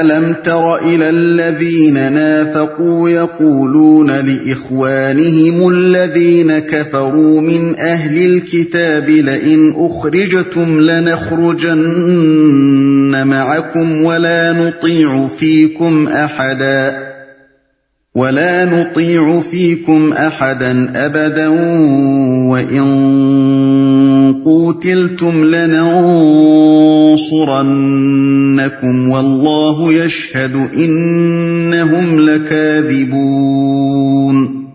أَلَمْ تَرَ إِلَى الَّذِينَ نَافَقُوا يَقُولُونَ لِإِخْوَانِهِمُ الَّذِينَ كَفَرُوا مِنْ أَهْلِ الْكِتَابِ لَئِنْ أُخْرِجْتُمْ لَنَخْرُجَنَّ مَعَكُمْ وَلَا نُطِيعُ فِيكُمْ أَحَدًا ولا نطيع فيكم احدا ابدا وان قوتلتم لننصرنكم والله يشهد انهم لكاذبون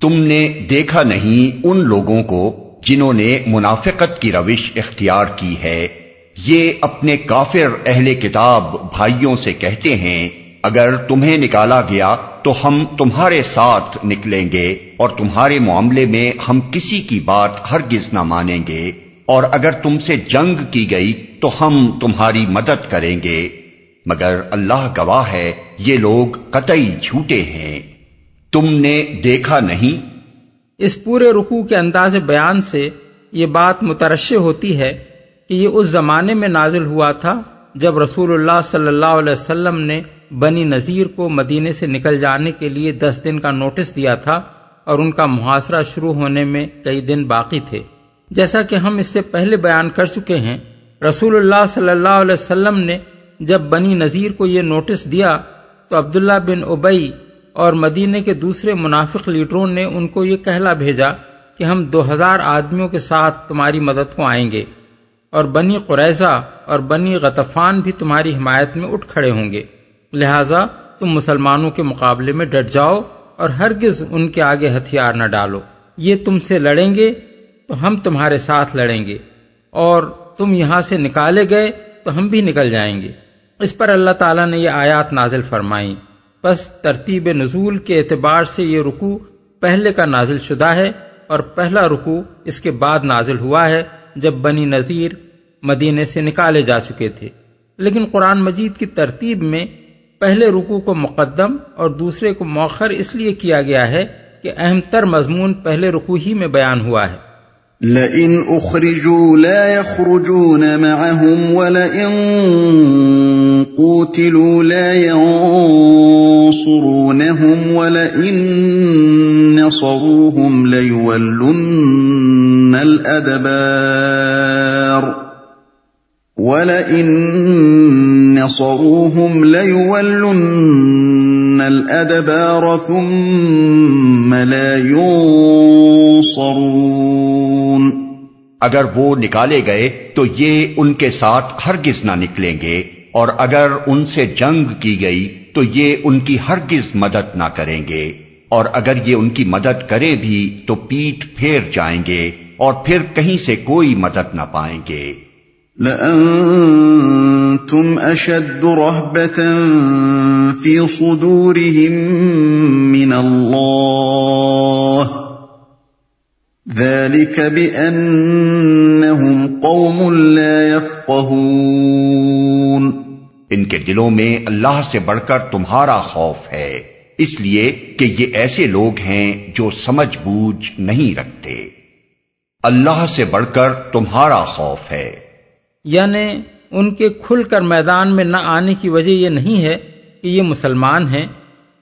تم نے دیکھا نہیں ان لوگوں کو جنہوں نے منافقت کی روش اختیار کی ہے۔ یہ اپنے کافر اہل کتاب بھائیوں سے کہتے ہیں، اگر تمہیں نکالا گیا تو ہم تمہارے ساتھ نکلیں گے اور تمہارے معاملے میں ہم کسی کی بات ہرگز نہ مانیں گے۔ اور اگر تم سے جنگ کی گئی تو ہم تمہاری مدد کریں گے، مگر اللہ گواہ ہے، یہ لوگ قطعی جھوٹے ہیں۔ تم نے دیکھا نہیں؟ اس پورے رکوع کے انداز بیان سے یہ بات مترشع ہوتی ہے کہ یہ اس زمانے میں نازل ہوا تھا جب رسول اللہ صلی اللہ علیہ وسلم نے بنی نذیر کو مدینے سے نکل جانے کے لیے دس دن کا نوٹس دیا تھا اور ان کا محاصرہ شروع ہونے میں کئی دن باقی تھے۔ جیسا کہ ہم اس سے پہلے بیان کر چکے ہیں رسول اللہ صلی اللہ علیہ وسلم نے جب بنی نذیر کو یہ نوٹس دیا تو عبداللہ بن ابئی اور مدینے کے دوسرے منافق لیڈروں نے ان کو یہ کہلا بھیجا کہ ہم دو ہزار آدمیوں کے ساتھ تمہاری مدد کو آئیں گے اور بنی قریضہ اور بنی غطفان بھی تمہاری حمایت میں اٹھ کھڑے ہوں گے۔ لہذا تم مسلمانوں کے مقابلے میں ڈٹ جاؤ اور ہرگز ان کے آگے ہتھیار نہ ڈالو۔ یہ تم سے لڑیں گے تو ہم تمہارے ساتھ لڑیں گے اور تم یہاں سے نکالے گئے تو ہم بھی نکل جائیں گے۔ اس پر اللہ تعالیٰ نے یہ آیات نازل فرمائی بس ترتیب نزول کے اعتبار سے یہ رکو پہلے کا نازل شدہ ہے اور پہلا رکو اس کے بعد نازل ہوا ہے جب بنی نذیر مدینے سے نکالے جا چکے تھے۔ لیکن قرآن مجید کی ترتیب میں پہلے رکو کو مقدم اور دوسرے کو موخر اس لیے کیا گیا ہے کہ اہم تر مضمون پہلے رکو ہی میں بیان ہوا ہے۔ لئن اخرجوا لا يخرجون معهم ولئن قوتلوا لا ينصرونهم ولئن نصروهم ليولن الأدبار وَلَئِن نَّصَرُوهُمْ لَيُوَلُّنَّ الْأَدْبَارَ ثُمَّ لَا يُنصَرُونَ اگر وہ نکالے گئے تو یہ ان کے ساتھ ہرگز نہ نکلیں گے اور اگر ان سے جنگ کی گئی تو یہ ان کی ہرگز مدد نہ کریں گے اور اگر یہ ان کی مدد کرے بھی تو پیٹ پھیر جائیں گے اور پھر کہیں سے کوئی مدد نہ پائیں گے۔ لأنتم أشد رهبة في صدورهم من الله. ذلك بأنهم قوم لا يفقهون. ان کے دلوں میں اللہ سے بڑھ کر تمہارا خوف ہے اس لیے کہ یہ ایسے لوگ ہیں جو سمجھ بوجھ نہیں رکھتے۔ اللہ سے بڑھ کر تمہارا خوف ہے۔ یعنی ان کے کھل کر میدان میں نہ آنے کی وجہ یہ نہیں ہے کہ یہ مسلمان ہیں۔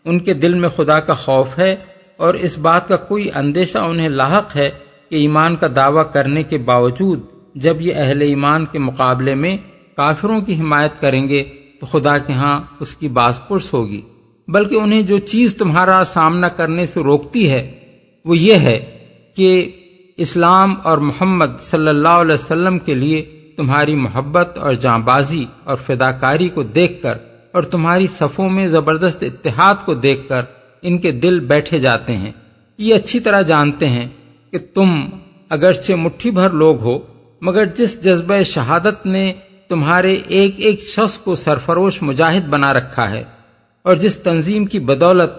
ان کے دل میں خدا کا خوف ہے اور اس بات کا کوئی اندیشہ انہیں لاحق ہے کہ ایمان کا دعویٰ کرنے کے باوجود جب یہ اہل ایمان کے مقابلے میں کافروں کی حمایت کریں گے تو خدا کے ہاں اس کی باز پرس ہوگی۔ بلکہ انہیں جو چیز تمہارا سامنا کرنے سے روکتی ہے وہ یہ ہے کہ اسلام اور محمد صلی اللہ علیہ وسلم کے لیے تمہاری محبت اور جاں بازی اور فداکاری کو دیکھ کر اور تمہاری صفوں میں زبردست اتحاد کو دیکھ کر ان کے دل بیٹھے جاتے ہیں۔ یہ اچھی طرح جانتے ہیں کہ تم اگرچہ مٹھی بھر لوگ ہو، مگر جس جذبہ شہادت نے تمہارے ایک ایک شخص کو سرفروش مجاہد بنا رکھا ہے اور جس تنظیم کی بدولت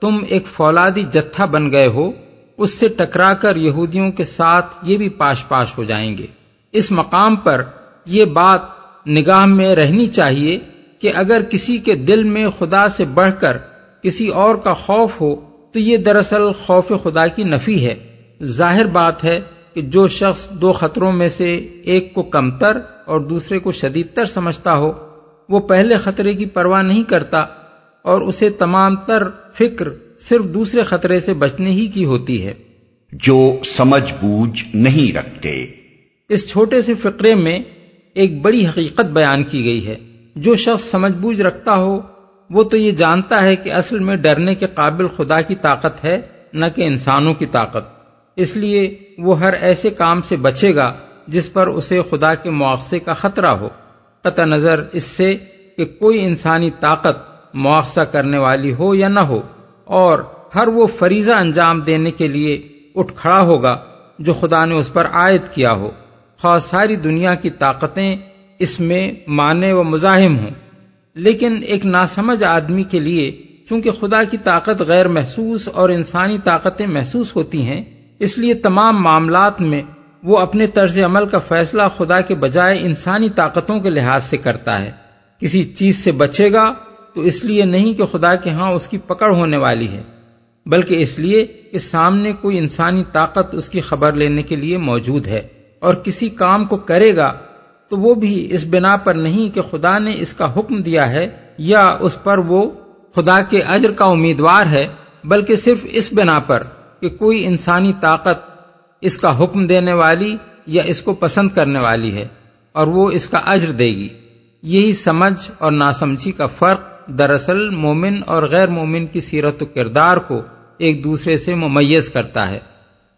تم ایک فولادی جتھا بن گئے ہو، اس سے ٹکرا کر یہودیوں کے ساتھ یہ بھی پاش پاش ہو جائیں گے۔ اس مقام پر یہ بات نگاہ میں رہنی چاہیے کہ اگر کسی کے دل میں خدا سے بڑھ کر کسی اور کا خوف ہو، تو یہ دراصل خوف خدا کی نفی ہے۔ ظاہر بات ہے کہ جو شخص دو خطروں میں سے ایک کو کمتر اور دوسرے کو شدید تر سمجھتا ہو، وہ پہلے خطرے کی پرواہ نہیں کرتا اور اسے تمام تر فکر صرف دوسرے خطرے سے بچنے ہی کی ہوتی ہے۔ جو سمجھ بوجھ نہیں رکھتے۔ اس چھوٹے سے فقرے میں ایک بڑی حقیقت بیان کی گئی ہے۔ جو شخص سمجھ بوجھ رکھتا ہو، وہ تو یہ جانتا ہے کہ اصل میں ڈرنے کے قابل خدا کی طاقت ہے، نہ کہ انسانوں کی طاقت۔ اس لیے وہ ہر ایسے کام سے بچے گا جس پر اسے خدا کے مواخذے کا خطرہ ہو۔ قطع نظر اس سے کہ کوئی انسانی طاقت مواخذہ کرنے والی ہو یا نہ ہو، اور ہر وہ فریضہ انجام دینے کے لیے اٹھ کھڑا ہوگا جو خدا نے اس پر عائد کیا ہو۔ خواہ ساری دنیا کی طاقتیں اس میں مانے و مزاحم ہوں۔ لیکن ایک ناسمجھ آدمی کے لیے چونکہ خدا کی طاقت غیر محسوس اور انسانی طاقتیں محسوس ہوتی ہیں، اس لیے تمام معاملات میں وہ اپنے طرز عمل کا فیصلہ خدا کے بجائے انسانی طاقتوں کے لحاظ سے کرتا ہے۔ کسی چیز سے بچے گا تو اس لیے نہیں کہ خدا کے ہاں اس کی پکڑ ہونے والی ہے، بلکہ اس لیے کہ سامنے کوئی انسانی طاقت اس کی خبر لینے کے لیے موجود ہے۔ اور کسی کام کو کرے گا تو وہ بھی اس بنا پر نہیں کہ خدا نے اس کا حکم دیا ہے یا اس پر وہ خدا کے اجر کا امیدوار ہے، بلکہ صرف اس بنا پر کہ کوئی انسانی طاقت اس کا حکم دینے والی یا اس کو پسند کرنے والی ہے اور وہ اس کا اجر دے گی۔ یہی سمجھ اور ناسمجھی کا فرق دراصل مومن اور غیر مومن کی سیرت و کردار کو ایک دوسرے سے ممیز کرتا ہے۔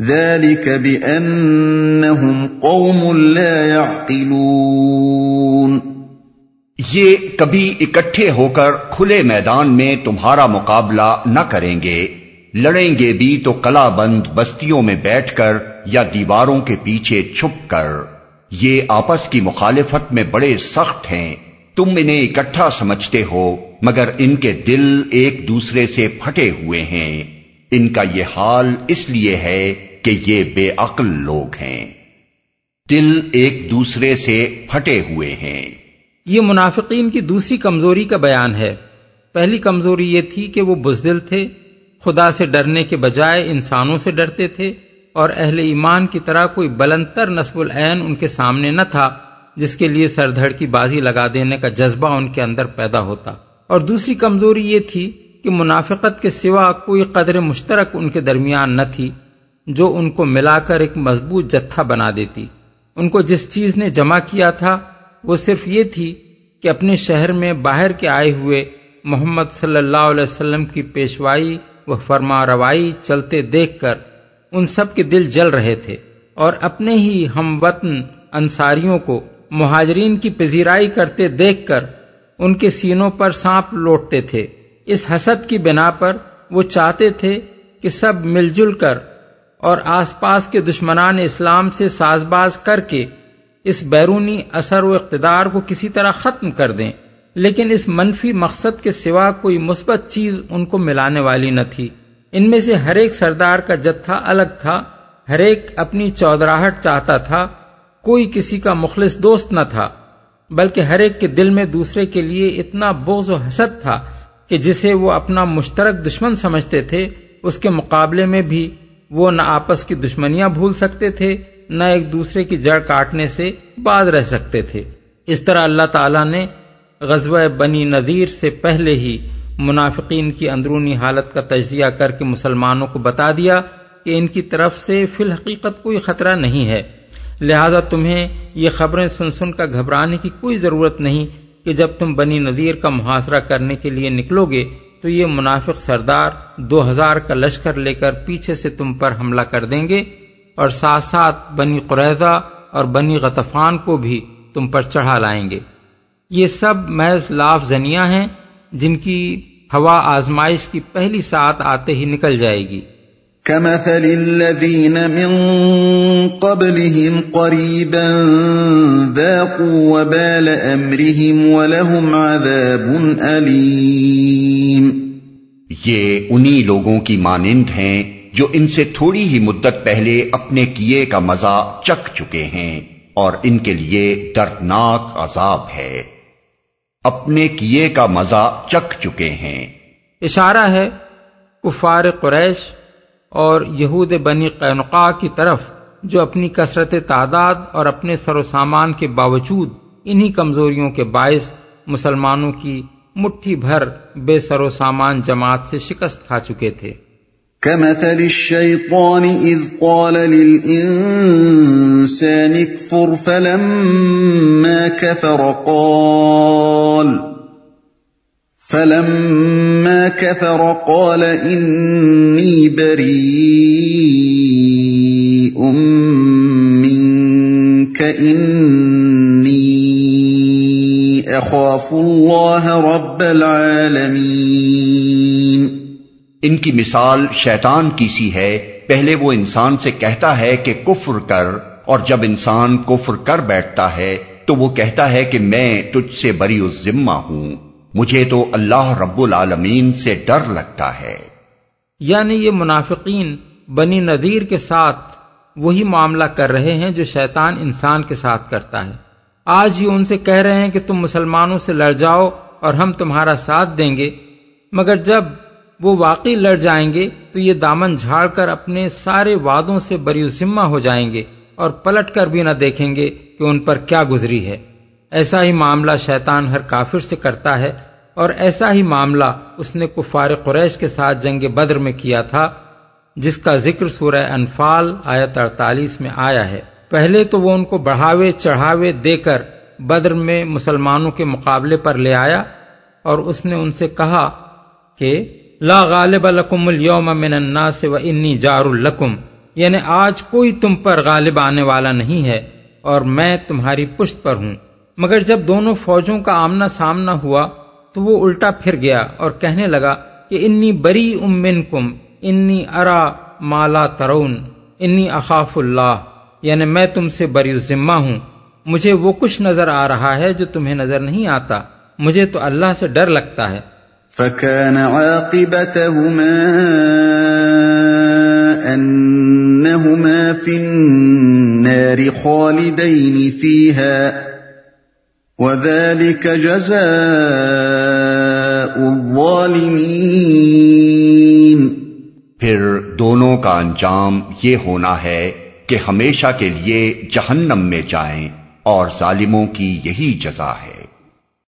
ذلك بأنهم قوم لا يعقلون یہ کبھی اکٹھے ہو کر کھلے میدان میں تمہارا مقابلہ نہ کریں گے۔ لڑیں گے بھی تو کلا بند بستیوں میں بیٹھ کر یا دیواروں کے پیچھے چھپ کر۔ یہ آپس کی مخالفت میں بڑے سخت ہیں۔ تم انہیں اکٹھا سمجھتے ہو، مگر ان کے دل ایک دوسرے سے پھٹے ہوئے ہیں۔ ان کا یہ حال اس لیے ہے کہ یہ بے عقل لوگ ہیں۔ دل ایک دوسرے سے پھٹے ہوئے ہیں۔ یہ منافقین کی دوسری کمزوری کا بیان ہے۔ پہلی کمزوری یہ تھی کہ وہ بزدل تھے، خدا سے ڈرنے کے بجائے انسانوں سے ڈرتے تھے، اور اہل ایمان کی طرح کوئی بلندر نصب العین ان کے سامنے نہ تھا، جس کے لیے سردھڑ کی بازی لگا دینے کا جذبہ ان کے اندر پیدا ہوتا۔ اور دوسری کمزوری یہ تھی کہ منافقت کے سوا کوئی قدر مشترک ان کے درمیان نہ تھی، جو ان کو ملا کر ایک مضبوط جتھا بنا دیتی۔ ان کو جس چیز نے جمع کیا تھا، وہ صرف یہ تھی کہ اپنے شہر میں باہر کے آئے ہوئے محمد صلی اللہ علیہ وسلم کی پیشوائی و فرما روائی چلتے دیکھ کر ان سب کے دل جل رہے تھے۔ اور اپنے ہی ہم وطن انصاریوں کو مہاجرین کی پذیرائی کرتے دیکھ کر ان کے سینوں پر سانپ لوٹتے تھے۔ اس حسد کی بنا پر وہ چاہتے تھے کہ سب مل جل کر اور آس پاس کے دشمنان اسلام سے ساز باز کر کے اس بیرونی اثر و اقتدار کو کسی طرح ختم کر دیں۔ لیکن اس منفی مقصد کے سوا کوئی مثبت چیز ان کو ملانے والی نہ تھی۔ ان میں سے ہر ایک سردار کا جتھا الگ تھا، ہر ایک اپنی چودراہٹ چاہتا تھا، کوئی کسی کا مخلص دوست نہ تھا، بلکہ ہر ایک کے دل میں دوسرے کے لیے اتنا بوز و حسد تھا کہ جسے وہ اپنا مشترک دشمن سمجھتے تھے، اس کے مقابلے میں بھی وہ نہ آپس کی دشمنیاں بھول سکتے تھے، نہ ایک دوسرے کی جڑ کاٹنے سے باز رہ سکتے تھے۔ اس طرح اللہ تعالی نے غزوہ بنی نذیر سے پہلے ہی منافقین کی اندرونی حالت کا تجزیہ کر کے مسلمانوں کو بتا دیا کہ ان کی طرف سے فی الحقیقت کوئی خطرہ نہیں ہے۔ لہذا تمہیں یہ خبریں سن سن کر گھبرانے کی کوئی ضرورت نہیں کہ جب تم بنی نذیر کا محاصرہ کرنے کے لیے نکلو گے تو یہ منافق سردار دو ہزار کا لشکر لے کر پیچھے سے تم پر حملہ کر دیں گے اور ساتھ ساتھ بنی قریضہ اور بنی غطفان کو بھی تم پر چڑھا لائیں گے۔ یہ سب محض لاف زنیاں ہیں جن کی ہوا آزمائش کی پہلی ساتھ آتے ہی نکل جائے گی۔ كمثل الذين من قبلهم قريبا ذاقوا وبال أمرهم ولهم عذاب أليم یہ انہی لوگوں کی مانند ہیں جو ان سے تھوڑی ہی مدت پہلے اپنے کیے کا مزہ چک چکے ہیں اور ان کے لیے دردناک عذاب ہے۔ اپنے کیے کا مزہ چک چکے ہیں۔ اشارہ ہے کفار قریش اور یہود بنی قینقا کی طرف جو اپنی کثرت تعداد اور اپنے سر و سامان کے باوجود انہی کمزوریوں کے باعث مسلمانوں کی مٹھی بھر بے سر و سامان جماعت سے شکست کھا چکے تھے۔ كمثل الشيطان إذ قال للإنسان اكفر فلما كفر قال فلما كفر قال إني بريء منك إني اخاف اللہ رب العالمین ان کی مثال شیطان کی سی ہے، پہلے وہ انسان سے کہتا ہے کہ کفر کر، اور جب انسان کفر کر بیٹھتا ہے، تو وہ کہتا ہے کہ میں تجھ سے بری ذمہ ہوں۔ مجھے تو اللہ رب العالمین سے ڈر لگتا ہے۔ یعنی یہ منافقین بنی نذیر کے ساتھ وہی معاملہ کر رہے ہیں جو شیطان انسان کے ساتھ کرتا ہے۔ آج ہی ان سے کہہ رہے ہیں کہ تم مسلمانوں سے لڑ جاؤ اور ہم تمہارا ساتھ دیں گے، مگر جب وہ واقعی لڑ جائیں گے تو یہ دامن جھاڑ کر اپنے سارے وعدوں سے بری ذمہ ہو جائیں گے اور پلٹ کر بھی نہ دیکھیں گے کہ ان پر کیا گزری ہے۔ ایسا ہی معاملہ شیطان ہر کافر سے کرتا ہے اور ایسا ہی معاملہ اس نے کفار قریش کے ساتھ جنگ بدر میں کیا تھا، جس کا ذکر سورہ انفال آیت اڑتالیس میں آیا ہے۔ پہلے تو وہ ان کو بڑھاوے، چڑھاوے دے کر بدر میں مسلمانوں کے مقابلے پر لے آیا اور اس نے ان سے کہا کہ، لا غالب لکم اليوم من الناس و انی جار الکم یعنی آج کوئی تم پر غالب آنے والا نہیں ہے اور میں تمہاری پشت پر ہوں۔ مگر جب دونوں فوجوں کا آمنا سامنا ہوا تو وہ الٹا پھر گیا اور کہنے لگا کہ انی بری امن کم انی ارا مالا ترون، انی اخاف اللہ یعنی میں تم سے بری ذمہ ہوں۔ مجھے وہ کچھ نظر آ رہا ہے جو تمہیں نظر نہیں آتا۔ مجھے تو اللہ سے ڈر لگتا ہے۔ فكان عاقبتهما أنهما في النار خالدين فيها وذلك جزاء الظالمين۔ پھر دونوں کا انجام یہ ہونا ہے کہ ہمیشہ کے لیے جہنم میں جائیں اور ظالموں کی یہی جزا ہے۔